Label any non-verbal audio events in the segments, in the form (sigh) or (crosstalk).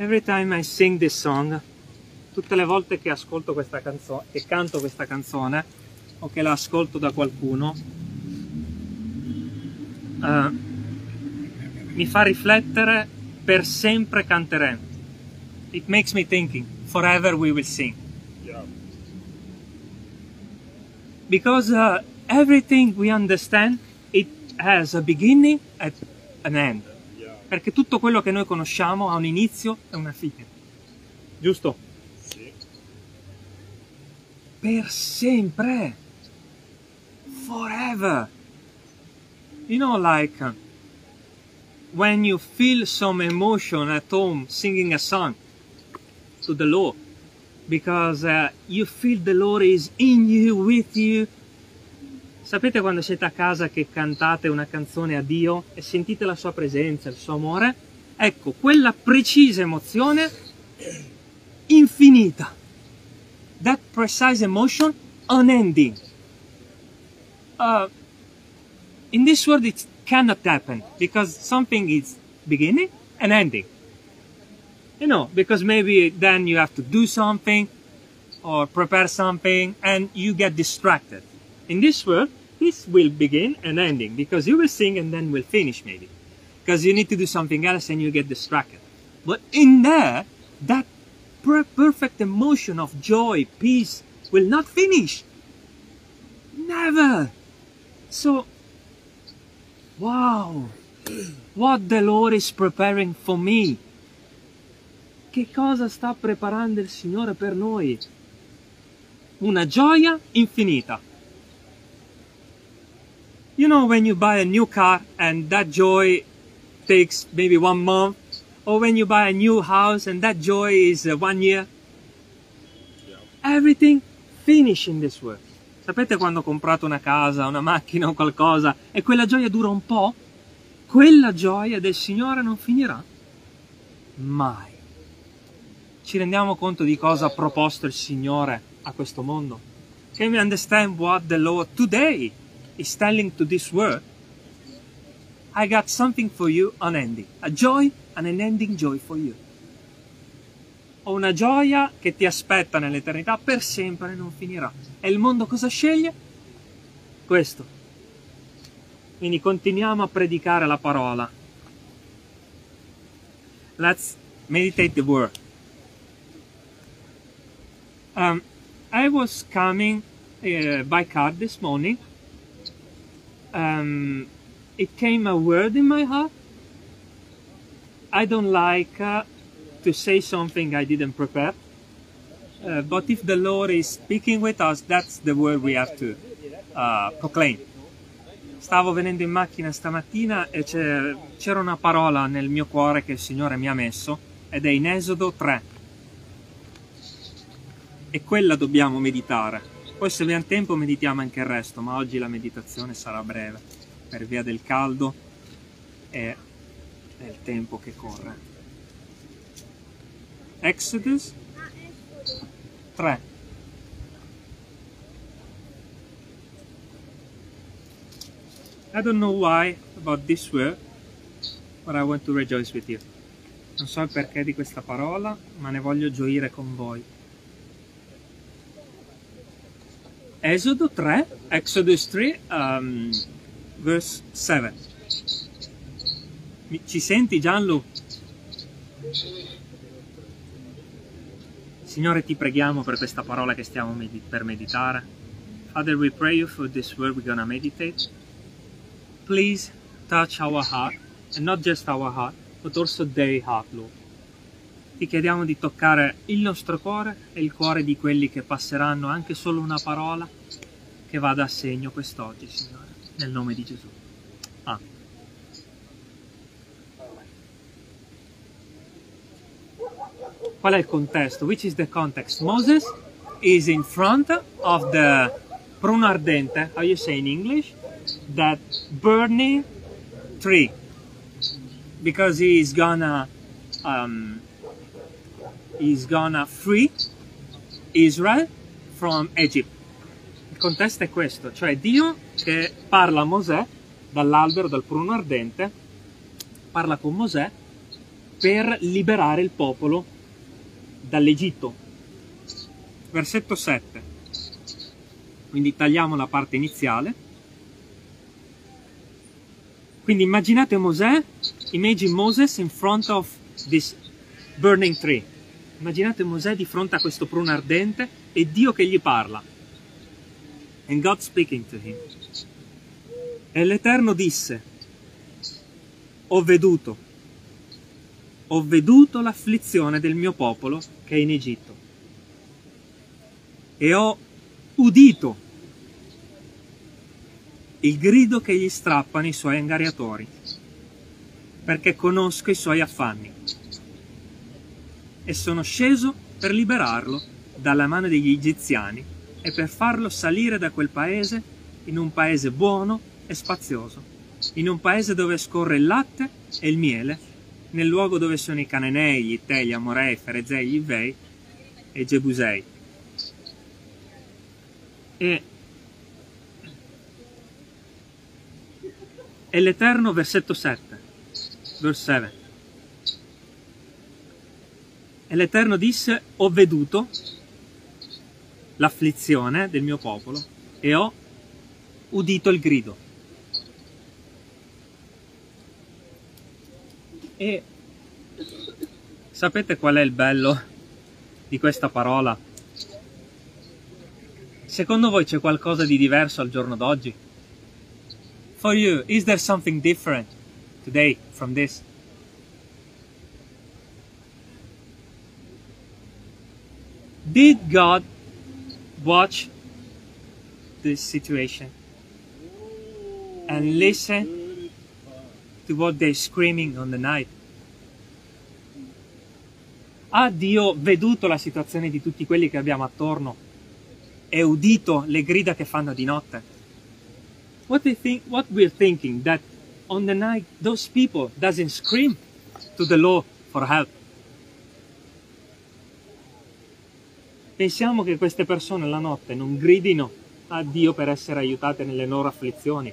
Every time I sing this song, tutte le volte che ascolto questa canzone, che canto questa canzone, o che la ascolto da qualcuno, uh, mi fa riflettere per sempre canteremo. It makes me thinking, forever we will sing. Yeah. Because uh, everything we understand, it has a beginning and an end. Perché tutto quello che noi conosciamo ha un inizio e una fine. Giusto? Sì. Per sempre. Forever. You know, like uh, when you feel some emotion at home singing a song to the Lord, because uh, you feel the Lord is in you, with you. Sapete quando siete a casa che cantate una canzone a Dio e sentite la sua presenza, il suo amore? Ecco, quella precisa emozione infinita. That precise emotion unending. Uh, in this world it cannot happen because something is beginning and ending. You know, because maybe then you have to do something or prepare something and you get distracted. In this world, this will begin and ending because you will sing and then will finish maybe. Because you need to do something else and you get distracted. But in there, that per- perfect emotion of joy, peace will not finish. Never. So, wow, what the Lord is preparing for me. Che cosa sta preparando il Signore per noi? Una gioia infinita. You know when you buy a new car and that joy takes maybe one month, or when you buy a new house and that joy is uh, one year, Yeah. everything finish in this world. Sapete quando comprate una casa, una macchina o qualcosa e quella gioia dura un po'? Quella gioia del Signore non finirà mai. Ci rendiamo conto di cosa ha proposto il Signore a questo mondo? Can we understand what the Lord today is telling to this world? I got something for you unending, a joy and an unending joy for you. Ho una gioia che ti aspetta nell'eternità per sempre e non finirà. E il mondo cosa sceglie? Questo. Quindi continuiamo a predicare la parola. Let's meditate the word. Um, I was coming uh, by car this morning. Um, it came a word in my heart. I don't like uh, to say something I didn't prepare. Uh, but if the Lord is speaking with us, that's the word we have to uh, proclaim. Stavo venendo in macchina stamattina e c'era una parola nel mio cuore che il Signore mi ha messo ed è in Esodo 3. E quella dobbiamo meditare. Poi se abbiamo tempo meditiamo anche il resto, ma oggi la meditazione sarà breve per via del caldo e del tempo che corre. Exodus 3. I don't know why about this word, but I want to rejoice with you. Non so il perché di questa parola, ma ne voglio gioire con voi. Esodo 3, Exodus 3, um, verse 7. Mi- Ci senti Gianlu? Signore ti preghiamo per questa parola che stiamo medi- per meditare. Father, we pray you for this word we're gonna meditate. Please touch our heart, and not just our heart, but also their heart, Lord. Ti chiediamo di toccare il nostro cuore e il cuore di quelli che passeranno anche solo una parola che vada a segno quest'oggi, Signore, nel nome di Gesù. Amen. Qual è il contesto? Which is the context? Moses is in front of the pruno ardente, how you say in English? That burning tree. Because he is gonna um, he's gonna free Israel from Egypt. Il contesto è questo, cioè Dio che parla a Mosè dall'albero, dal pruno ardente, parla con Mosè per liberare il popolo dall'Egitto. Versetto 7. Quindi tagliamo la parte iniziale. Quindi immaginate Mosè, imagine Moses in front of this burning tree. Immaginate Mosè di fronte a questo pruno ardente e Dio che gli parla. And God speaking to him. E l'Eterno disse, ho veduto, ho veduto l'afflizione del mio popolo che è in Egitto e ho udito il grido che gli strappano i suoi angariatori, perché conosco i suoi affanni e sono sceso per liberarlo dalla mano degli egiziani e per farlo salire da quel paese in un paese buono e spazioso, in un paese dove scorre il latte e il miele, nel luogo dove sono i Cananei, gli Ittei, gli Amorei, i Ferezei, gli Ivei e i Gebusei. E, e l'Eterno, versetto 7, verse 7. E l'Eterno disse, ho veduto l'afflizione del mio popolo e ho udito il grido. E sapete qual è il bello di questa parola? Secondo voi c'è qualcosa di diverso al giorno d'oggi? For you, is there something different today from this? Did God watch this situation and listen to what they're screaming on the night? Ha Dio veduto la situazione di tutti quelli che abbiamo attorno e udito le grida che fanno di notte? What, they think, what we're thinking that on the night those people doesn't scream to the Lord for help. Pensiamo che queste persone la notte non gridino a Dio per essere aiutate nelle loro afflizioni.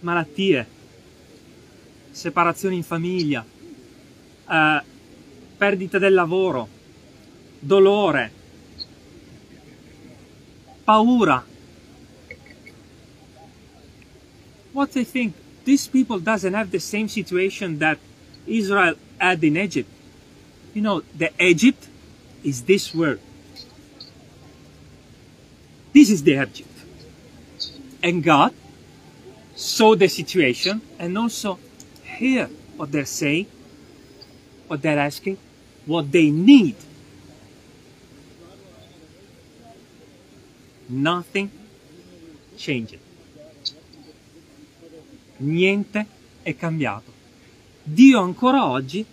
Malattie, separazioni in famiglia, eh, perdita del lavoro, dolore, paura. What they think, these people doesn't have the same situation that Israel had in Egypt. You know, the Egypt is this word. This is the Egypt. And God saw the situation and also hear what they're saying, what they're asking, what they need. Nothing changed. Niente è cambiato. Dio ancora oggi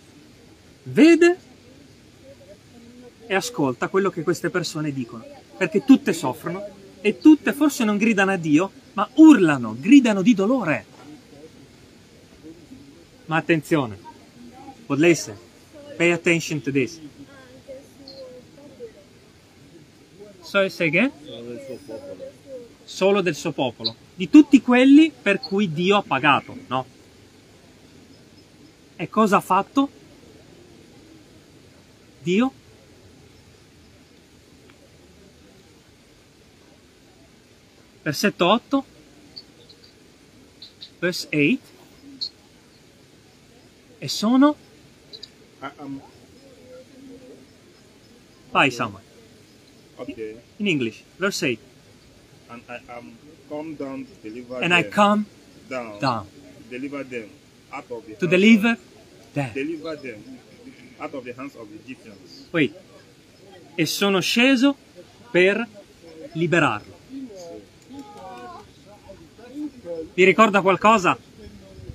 vede e ascolta quello che queste persone dicono, perché tutte soffrono e tutte forse non gridano a Dio, ma urlano, gridano di dolore. Ma attenzione, but pay attention to this. So, say again? Solo del suo popolo, di tutti quelli per cui Dio ha pagato, no? E cosa ha fatto? Dio? Versetto 8, verse 8, e sono, I am vai Samuel, in English, verse 8, and I am come down to deliver and them I come down, down deliver them out of the to deliver of, them. deliver them out of the hands of the Egyptians. Wait, e sono sceso per liberarlo. Vi ricorda qualcosa?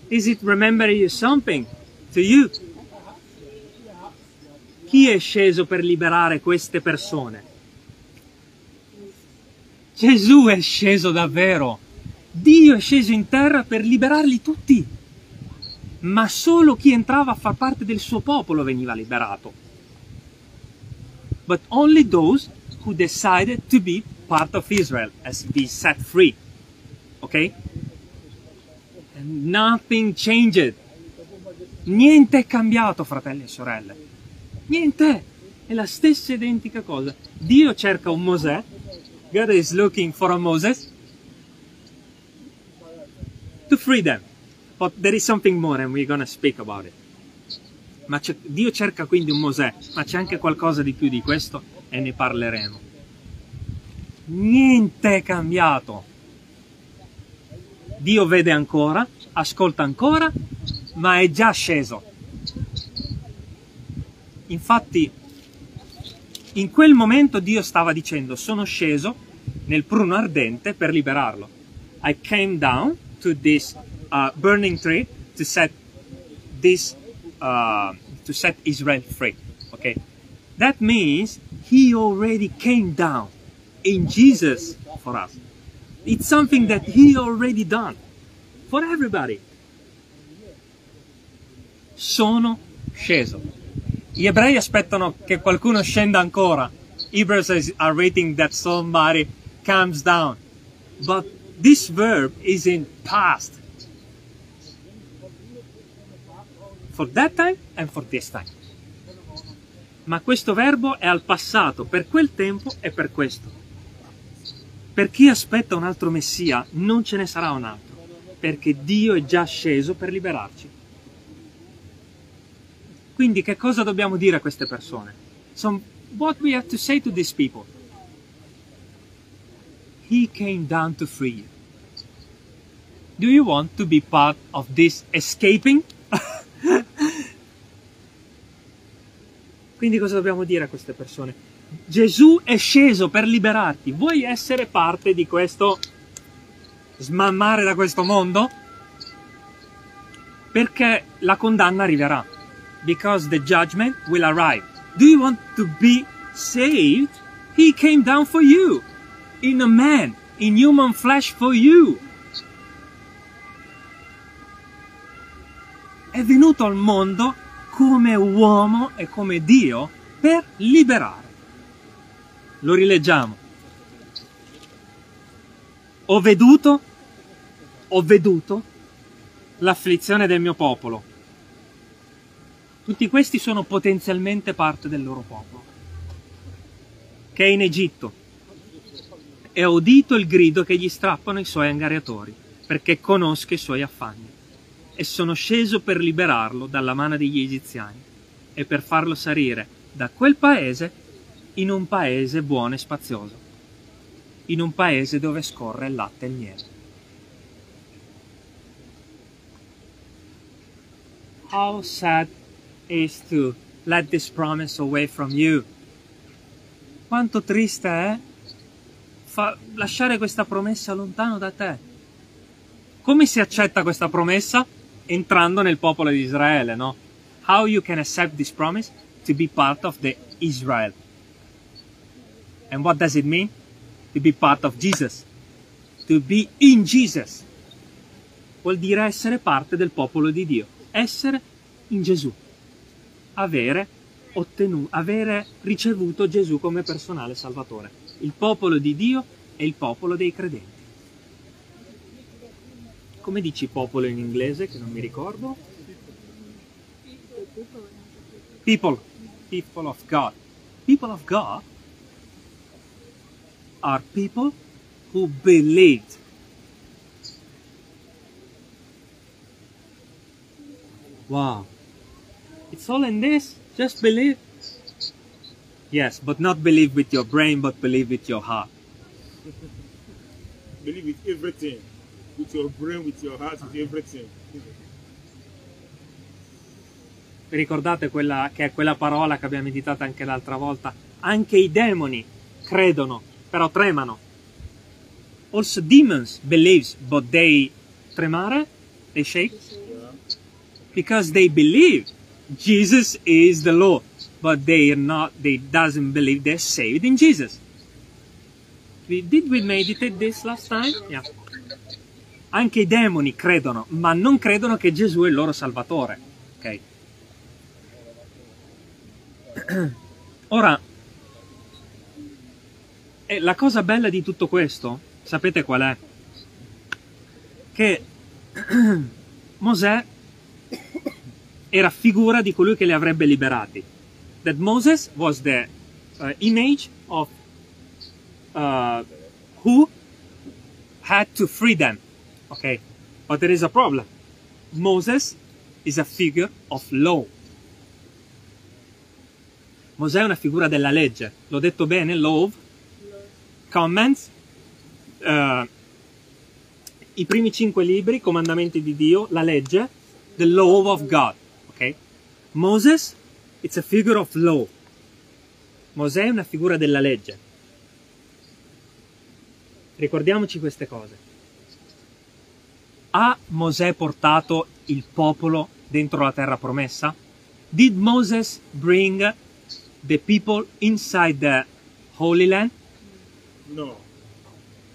Is it remembering something to you? Chi è sceso per liberare queste persone? Gesù è sceso davvero. Dio è sceso in terra per liberarli tutti. Ma solo chi entrava a far parte del suo popolo veniva liberato. But only those who decided to be part of Israel as be set free. Okay? And nothing changed. Niente è cambiato, fratelli e sorelle. Niente. È la stessa identica cosa. Dio cerca un Mosè. God is looking for Moses to free them. But there is something more and we're gonna speak about it. Ma Dio cerca quindi un Mosè, ma c'è anche qualcosa di più di questo e ne parleremo. Niente è cambiato. Dio vede ancora, ascolta ancora, ma è già sceso. Infatti, in quel momento Dio stava dicendo, sono sceso nel pruno ardente per liberarlo. I came down to this uh, burning tree to set this uh, to set Israel free. Okay, that means He already came down in Jesus for us. It's something that He already done for everybody. Sono sceso. Gli ebrei aspettano che qualcuno scenda ancora. Hebrews are waiting that somebody comes down. But this verb is in past. For that time and for this time. Ma questo verbo è al passato per quel tempo e per questo. Per chi aspetta un altro Messia non ce ne sarà un altro, perché Dio è già sceso per liberarci. Quindi che cosa dobbiamo dire a queste persone? So, what we have to say to these people? He came down to free you. Do you want to be part of this escaping? (laughs) Quindi cosa dobbiamo dire a queste persone? Gesù è sceso per liberarti. Vuoi essere parte di questo smammare da questo mondo? Perché la condanna arriverà. Because the judgment will arrive. Do you want to be saved? He came down for you. In a man. In human flesh for you. È venuto al mondo come uomo e come Dio per liberare. Lo rileggiamo. Ho veduto, ho veduto l'afflizione del mio popolo. Tutti questi sono potenzialmente parte del loro popolo, che è in Egitto, e ho udito il grido che gli strappano i suoi angariatori, perché conosco i suoi affanni e sono sceso per liberarlo dalla mano degli egiziani e per farlo salire da quel paese in un paese buono e spazioso, in un paese dove scorre il latte e il miele. How sad is to let this promise away from you. Quanto triste è Fa lasciare questa promessa lontano da te. Come si accetta questa promessa? entrando nel popolo di Israele, no? How you can accept this promise to be part of the Israel. And what does it mean? To be part of Jesus. To be in Jesus. Vuol dire essere parte del popolo di Dio. Essere in Gesù. Avere, ottenuto, avere ricevuto Gesù come personale salvatore. Il popolo di Dio e il popolo dei credenti come dici popolo in inglese che non mi ricordo? People, people of God. People of God are people who believed. Wow. It's all in this. Just believe. Yes, but not believe with your brain, but believe with your heart. (laughs) believe with everything. with your brain, with your heart, with everything. Ricordate quella, che è quella parola che abbiamo meditato anche l'altra volta? Anche i demoni credono, però tremano. Also demons believes, but they tremare, they shake, because they believe Jesus is the Lord, but they are not, they doesn't believe they're saved in Jesus. Did we meditate this last time? Yeah. Anche i demoni credono, ma non credono che Gesù è il loro salvatore. Ok? (clears throat) Ora, la cosa bella di tutto questo, sapete qual è? Che (clears throat) Mosè era figura di colui che li avrebbe liberati. That Moses was the uh, image of uh, who had to free them. Okay, but there is a problem. Moses is a figure of law. Mosè è una figura della legge. L'ho detto bene, law, comments, uh, i primi cinque libri, comandamenti di Dio, la legge, the law of God. Moses, it's a figure of law. Mosè è una figura della legge. Ricordiamoci queste cose. Ha Mosè portato il popolo dentro la terra promessa? Did Moses bring the people inside the Holy Land? No.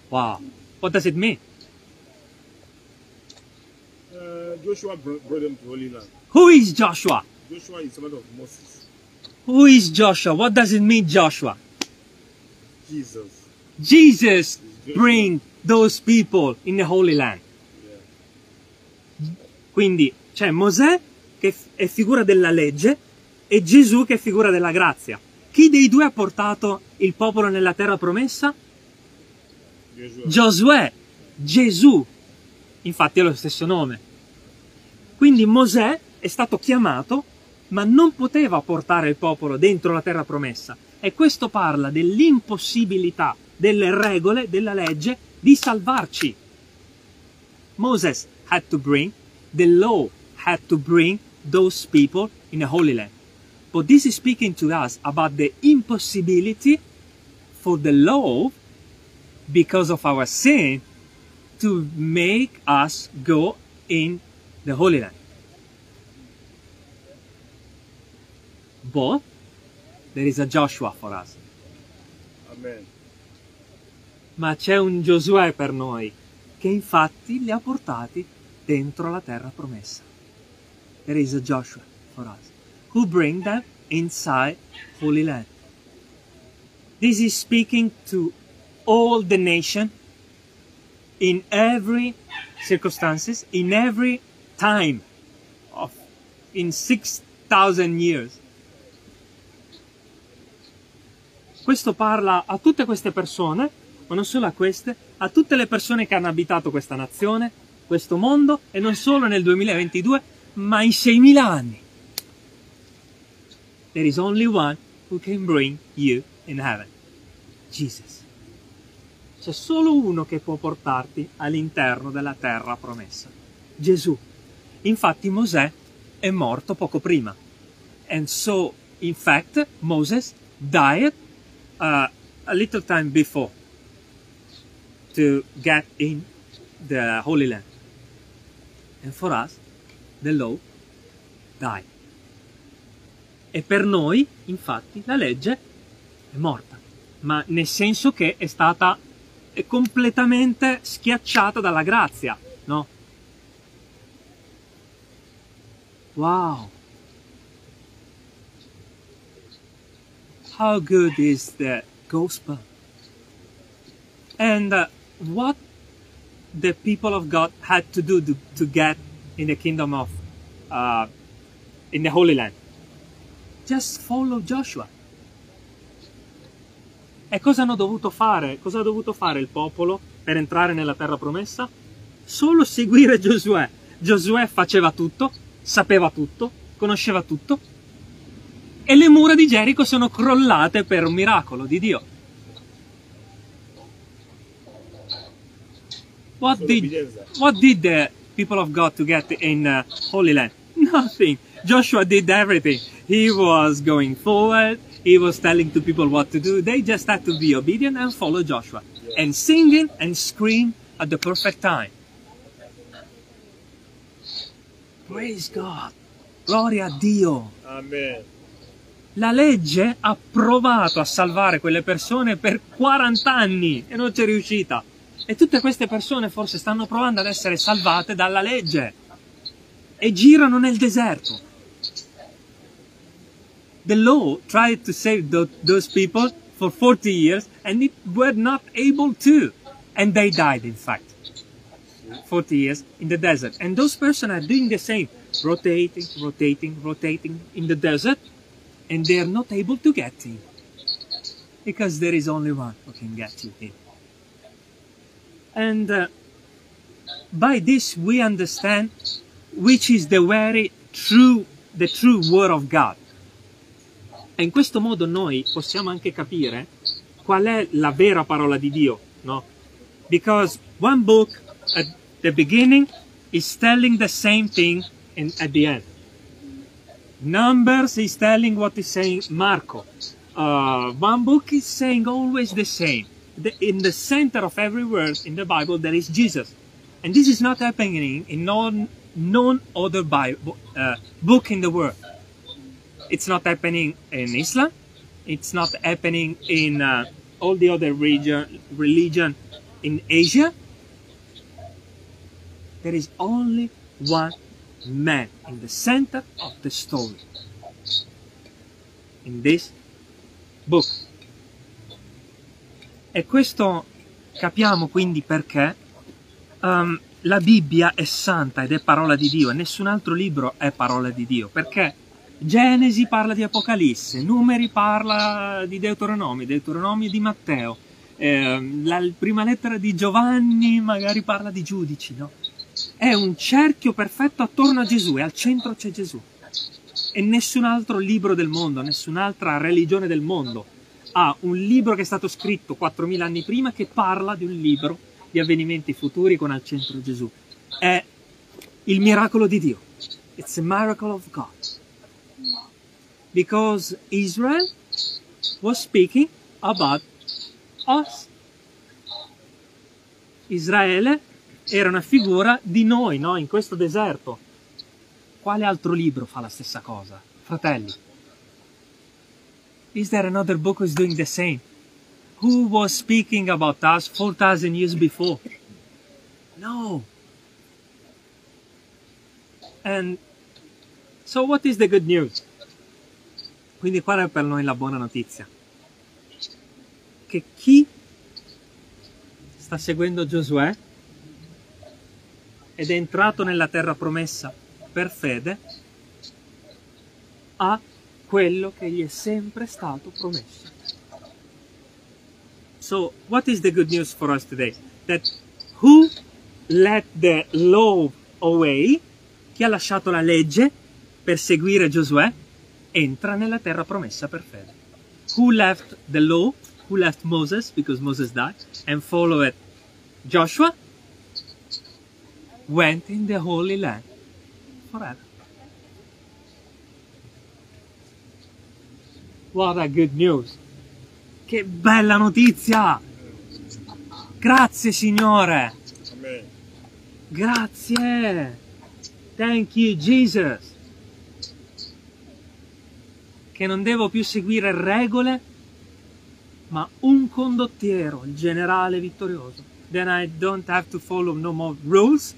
Wow. What does it mean? Uh, Joshua br- brought them to Holy Land. Who is Joshua? Joshua is son of Moses. Who is Joshua? What does it mean, Joshua? Jesus. Jesus bring those people in the Holy Land. Yeah. Quindi c'è Mosè che è figura della legge e Gesù che è figura della grazia. Chi dei due ha portato il popolo nella terra promessa? Giosuè, Gesù. Infatti è lo stesso nome. Quindi Mosè è stato chiamato, ma non poteva portare il popolo dentro la terra promessa. E questo parla dell'impossibilità delle regole, della legge, di salvarci. Moses had to bring, the law had to bring those people in the Holy Land. But this is speaking to us about the impossibility for the law, because of our sin, to make us go in the Holy Land. But there is a Joshua for us. Amen. Ma c'è un Giosuè per noi, che infatti li ha portati dentro la terra promessa. There is a Joshua for us, who bring them inside Holy Land. This is speaking to all the nation in every circumstances, in every time of in 6,000 years. Questo parla a tutte queste persone, ma non solo a queste, a tutte le persone che hanno abitato questa nazione, questo mondo, e non solo nel 2022, ma in 6.000 anni. There is only one who can bring you in heaven. Jesus. C'è solo uno che può portarti all'interno della terra promessa. Gesù. Infatti Mosè è morto poco prima. And so, in fact, Moses died uh, a little time before to get in the Holy Land. And for us, the law died. E per noi, infatti, la legge è morta, ma nel senso che è stata completamente schiacciata dalla grazia, no? Wow! How good is the gospel? And uh, what the people of God had to do to, to get in the kingdom of, uh, in the Holy Land? Just follow Joshua. E cosa hanno dovuto fare? Cosa ha dovuto fare il popolo per entrare nella terra promessa? Solo seguire Giosuè. Giosuè faceva tutto, sapeva tutto, conosceva tutto. E le mura di Gerico sono crollate per un miracolo di Dio. What did, what did the people of God to get in uh, Holy Land? (laughs) Nothing. Joshua did everything. He was going forward. He was telling to people what to do. They just had to be obedient and follow Joshua. And singing and scream at the perfect time. Praise God. Gloria a Dio. Amen. La legge ha provato a salvare quelle persone per 40 anni e non c'è riuscita. E tutte queste persone forse stanno provando ad essere salvate dalla legge e girano nel deserto. The law tried to save tho- those people for 40 years and it were not able to. And they died, in fact. 40 years in the desert. And those persons are doing the same. rotating, rotating, rotating in the desert, and they're not able to get in. Because there is only one who can get you in. And uh, by this we understand which is the very true, the true word of God. E in questo modo noi possiamo anche capire qual è la vera parola di Dio, no? Because one book at the beginning is telling the same thing in, at the end. Numbers is telling what is saying Marco. Uh, one book is saying always the same. The, in the center of every word in the Bible there is Jesus. And this is not happening in non, none other Bible, uh, book in the world. It's not happening in Islam. It's not happening in uh, all the other region, religion in Asia. There is only one man in the center of the story. In this book. E questo capiamo quindi perché um, la Bibbia è santa ed è parola di Dio e nessun altro libro è parola di Dio. Perché Genesi parla di Apocalisse, Numeri parla di Deuteronomio, Deuteronomio di Matteo, eh, la prima lettera di Giovanni magari parla di giudici, no? È un cerchio perfetto attorno a Gesù e al centro c'è Gesù. E nessun altro libro del mondo, nessun'altra religione del mondo ha un libro che è stato scritto 4.000 anni prima che parla di un libro di avvenimenti futuri con al centro Gesù. È il miracolo di Dio. It's a miracle of God. Because Israel was speaking about us. Israele era una figura di noi, no? In questo deserto. Quale altro libro fa la stessa cosa? Fratelli. Is there another book who's doing the same? Who was speaking about us 4,000 years before? No. And so what is the good news? Quindi qual è per noi la buona notizia? Che chi sta seguendo Giosuè ed è entrato nella terra promessa per fede ha quello che gli è sempre stato promesso. So, what is the good news for us today? That who let the law away, chi ha lasciato la legge per seguire Giosuè, entra nella terra promessa per fede. Who left the law, who left Moses, because Moses died, and followed Joshua, went in the Holy Land forever. What a good news! Che bella notizia! Grazie Signore! Grazie! Thank you Jesus! Che non devo più seguire regole, ma un condottiero, il generale vittorioso. Then I don't have to follow no more rules,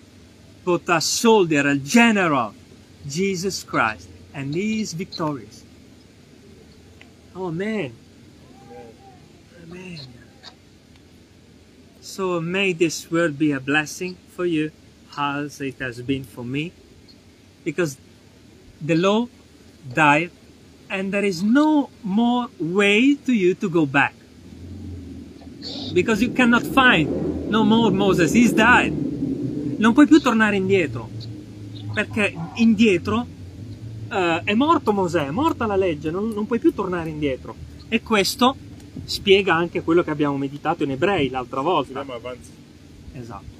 but a soldier, a general, Jesus Christ. And he is victorious. Amen. Amen. So may this word be a blessing for you as it has been for me. Because the law died and there is no more way to you to go back. Because you cannot find no more Moses, he's died. Non puoi più tornare indietro. Perché indietro eh, è morto Mosè, è morta la legge, non, non puoi più tornare indietro. E questo spiega anche quello che abbiamo meditato in Ebrei l'altra volta. Andiamo avanti. Esatto.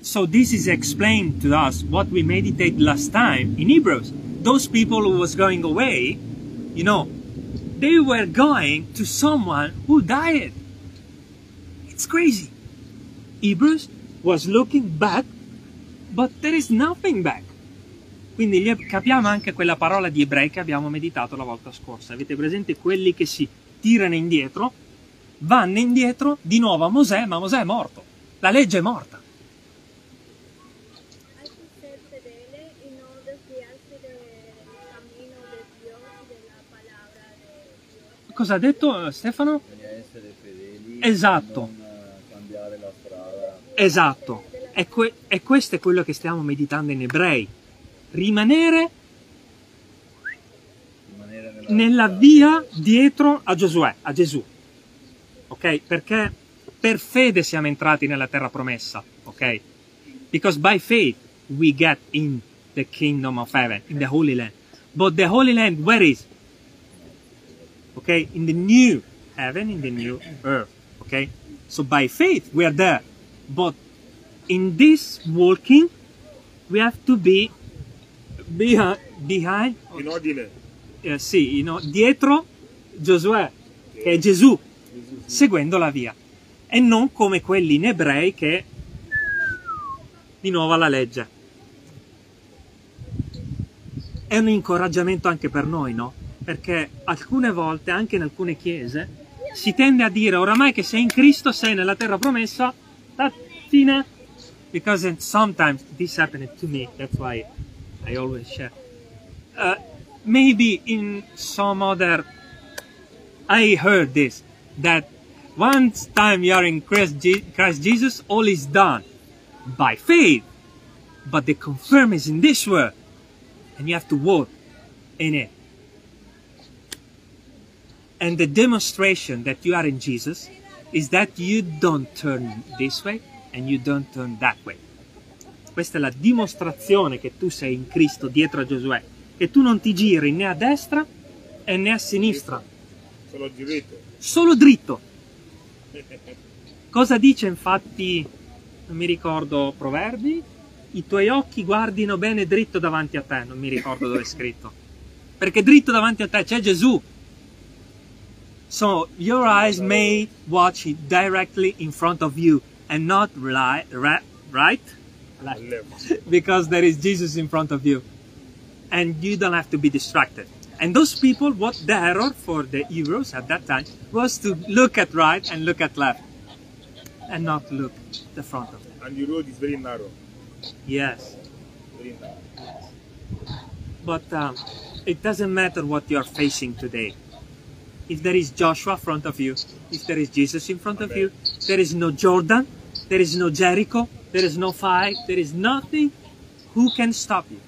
So this is explained to us what we meditated last time in Hebrews. Those people who was going away, you know, they were going to someone who died. It's crazy. Hebrews was looking back, but there is nothing back. Quindi capiamo anche quella parola di ebrei che abbiamo meditato la volta scorsa. Avete presente quelli che si tirano indietro, vanno indietro di nuovo a Mosè, ma Mosè è morto. La legge è morta. Cosa ha detto eh, Stefano? Bisogna essere fedeli Esatto. eh, cambiare la strada. Esatto. E, que- e questo è quello che stiamo meditando in ebrei. rimanere rimanere nella, nella via dietro a Giosuè, a Gesù. Ok? Perché per fede siamo entrati nella terra promessa. Ok? Because by faith we get in the kingdom of heaven, in the Holy Land. But the Holy Land, where is? Okay? In the new heaven, in the new earth. Okay? So by faith we are there. But in this walking, we have to be behind, behind In ordine. eh, sì, no, dietro Giosuè, che è Gesù, seguendo la via. E non come quelli in ebrei che di nuovo alla legge. È un incoraggiamento anche per noi, no? Perché alcune volte, anche in alcune chiese, si tende a dire oramai che sei in Cristo, sei nella terra promessa, da fine. Because sometimes this happened to me, that's why I always share. Uh, maybe in some other I heard this that once time you are in Christ, Je- Christ Jesus, all is done by faith, but the confirm is in this world, and you have to walk in it. And the demonstration that you are in Jesus is that you don't turn this way and you don't turn that way. Questa è la dimostrazione che tu sei in Cristo dietro a Giosuè, che tu non ti giri né a destra e né a sinistra, Solo diritto. solo dritto. Cosa dice infatti, non mi ricordo, Proverbi? I tuoi occhi guardino bene dritto davanti a te, non mi ricordo dove è scritto. Perché dritto davanti a te c'è Gesù. So your eyes may watch it directly in front of you and not ri- ri- right? Left. Left. (laughs) because there is Jesus in front of you. And you don't have to be distracted. And those people, what the error for the Hebrews at that time was to look at right and look at left and not look the front of them. And the road is very narrow. Yes. Very narrow. But um, it doesn't matter what you're facing today. If there is Joshua in front of you, if there is Jesus in front of you, there is no Jordan, there is no Jericho, there is no fight, there is nothing who can stop you.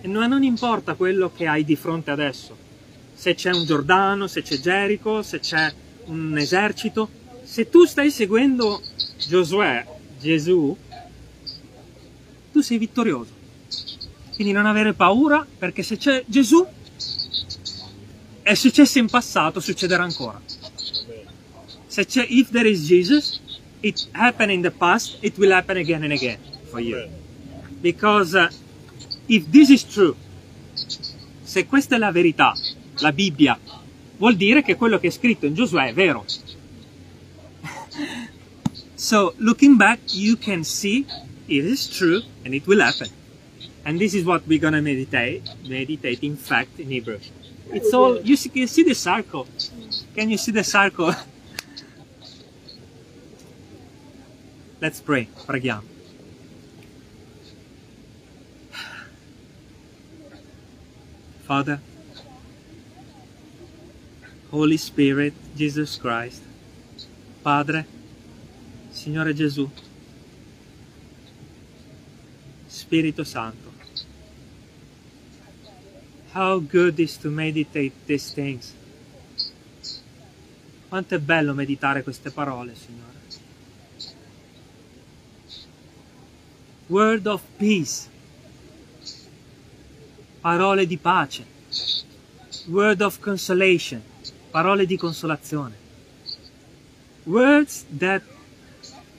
E non non importa quello che hai di fronte adesso, se c'è un Giordano, se c'è Gerico, se c'è un esercito, se tu stai seguendo Giosuè, Gesù, tu sei vittorioso. Quindi non avere paura perché se c'è Gesù è successo in passato, succederà ancora. Se c'è if there is Jesus, it happened in the past, it will happen again and again for you. Because uh, if this is true, se questa è la verità, la Bibbia, vuol dire che quello che è scritto in Giosuè è vero. (laughs) so, looking back, you can see it is true and it will happen. And this is what we're gonna meditate, meditate in fact in Hebrew. It's all, you see, you see the circle. Can you see the circle? (laughs) Let's pray, preghiamo. Father, Holy Spirit, Jesus Christ, Padre, Signore Gesù, Spirito Santo. How good is to meditate these things. Quanto è bello meditare queste parole, Signore. Word of peace. Parole di pace. Word of consolation. Parole di consolazione. Words that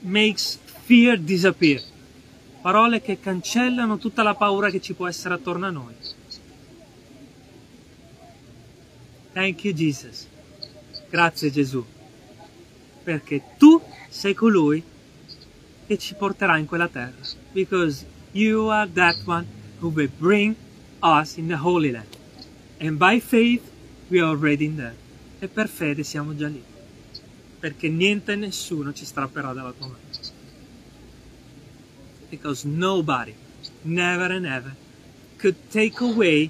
makes fear disappear. Parole che cancellano tutta la paura che ci può essere attorno a noi. Thank you Jesus. Grazie Gesù. Perché tu sei colui che ci porterà in quella terra. Because you are that one who will bring us in the Holy Land. And by faith we are already in there. E per fede siamo già lì. Perché niente e nessuno ci strapperà dalla tua mano. Because nobody, never and ever, could take away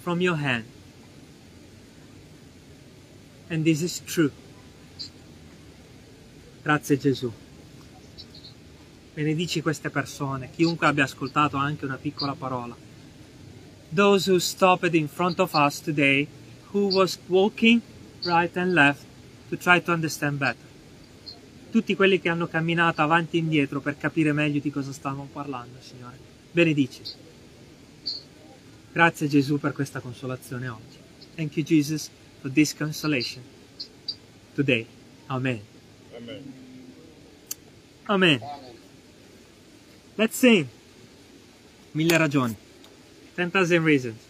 from your hand. And this is true. Grazie Gesù. Benedici queste persone, chiunque abbia ascoltato anche una piccola parola. Those who stopped in front of us today, who was walking right and left to try to understand better. Tutti quelli che hanno camminato avanti e indietro per capire meglio di cosa stavamo parlando, Signore. Benedici. Grazie Gesù per questa consolazione oggi. Thank you Jesus for this consolation today. Amen. Amen. Amen. Let's sing. Mille ragioni. 10,000 reasons.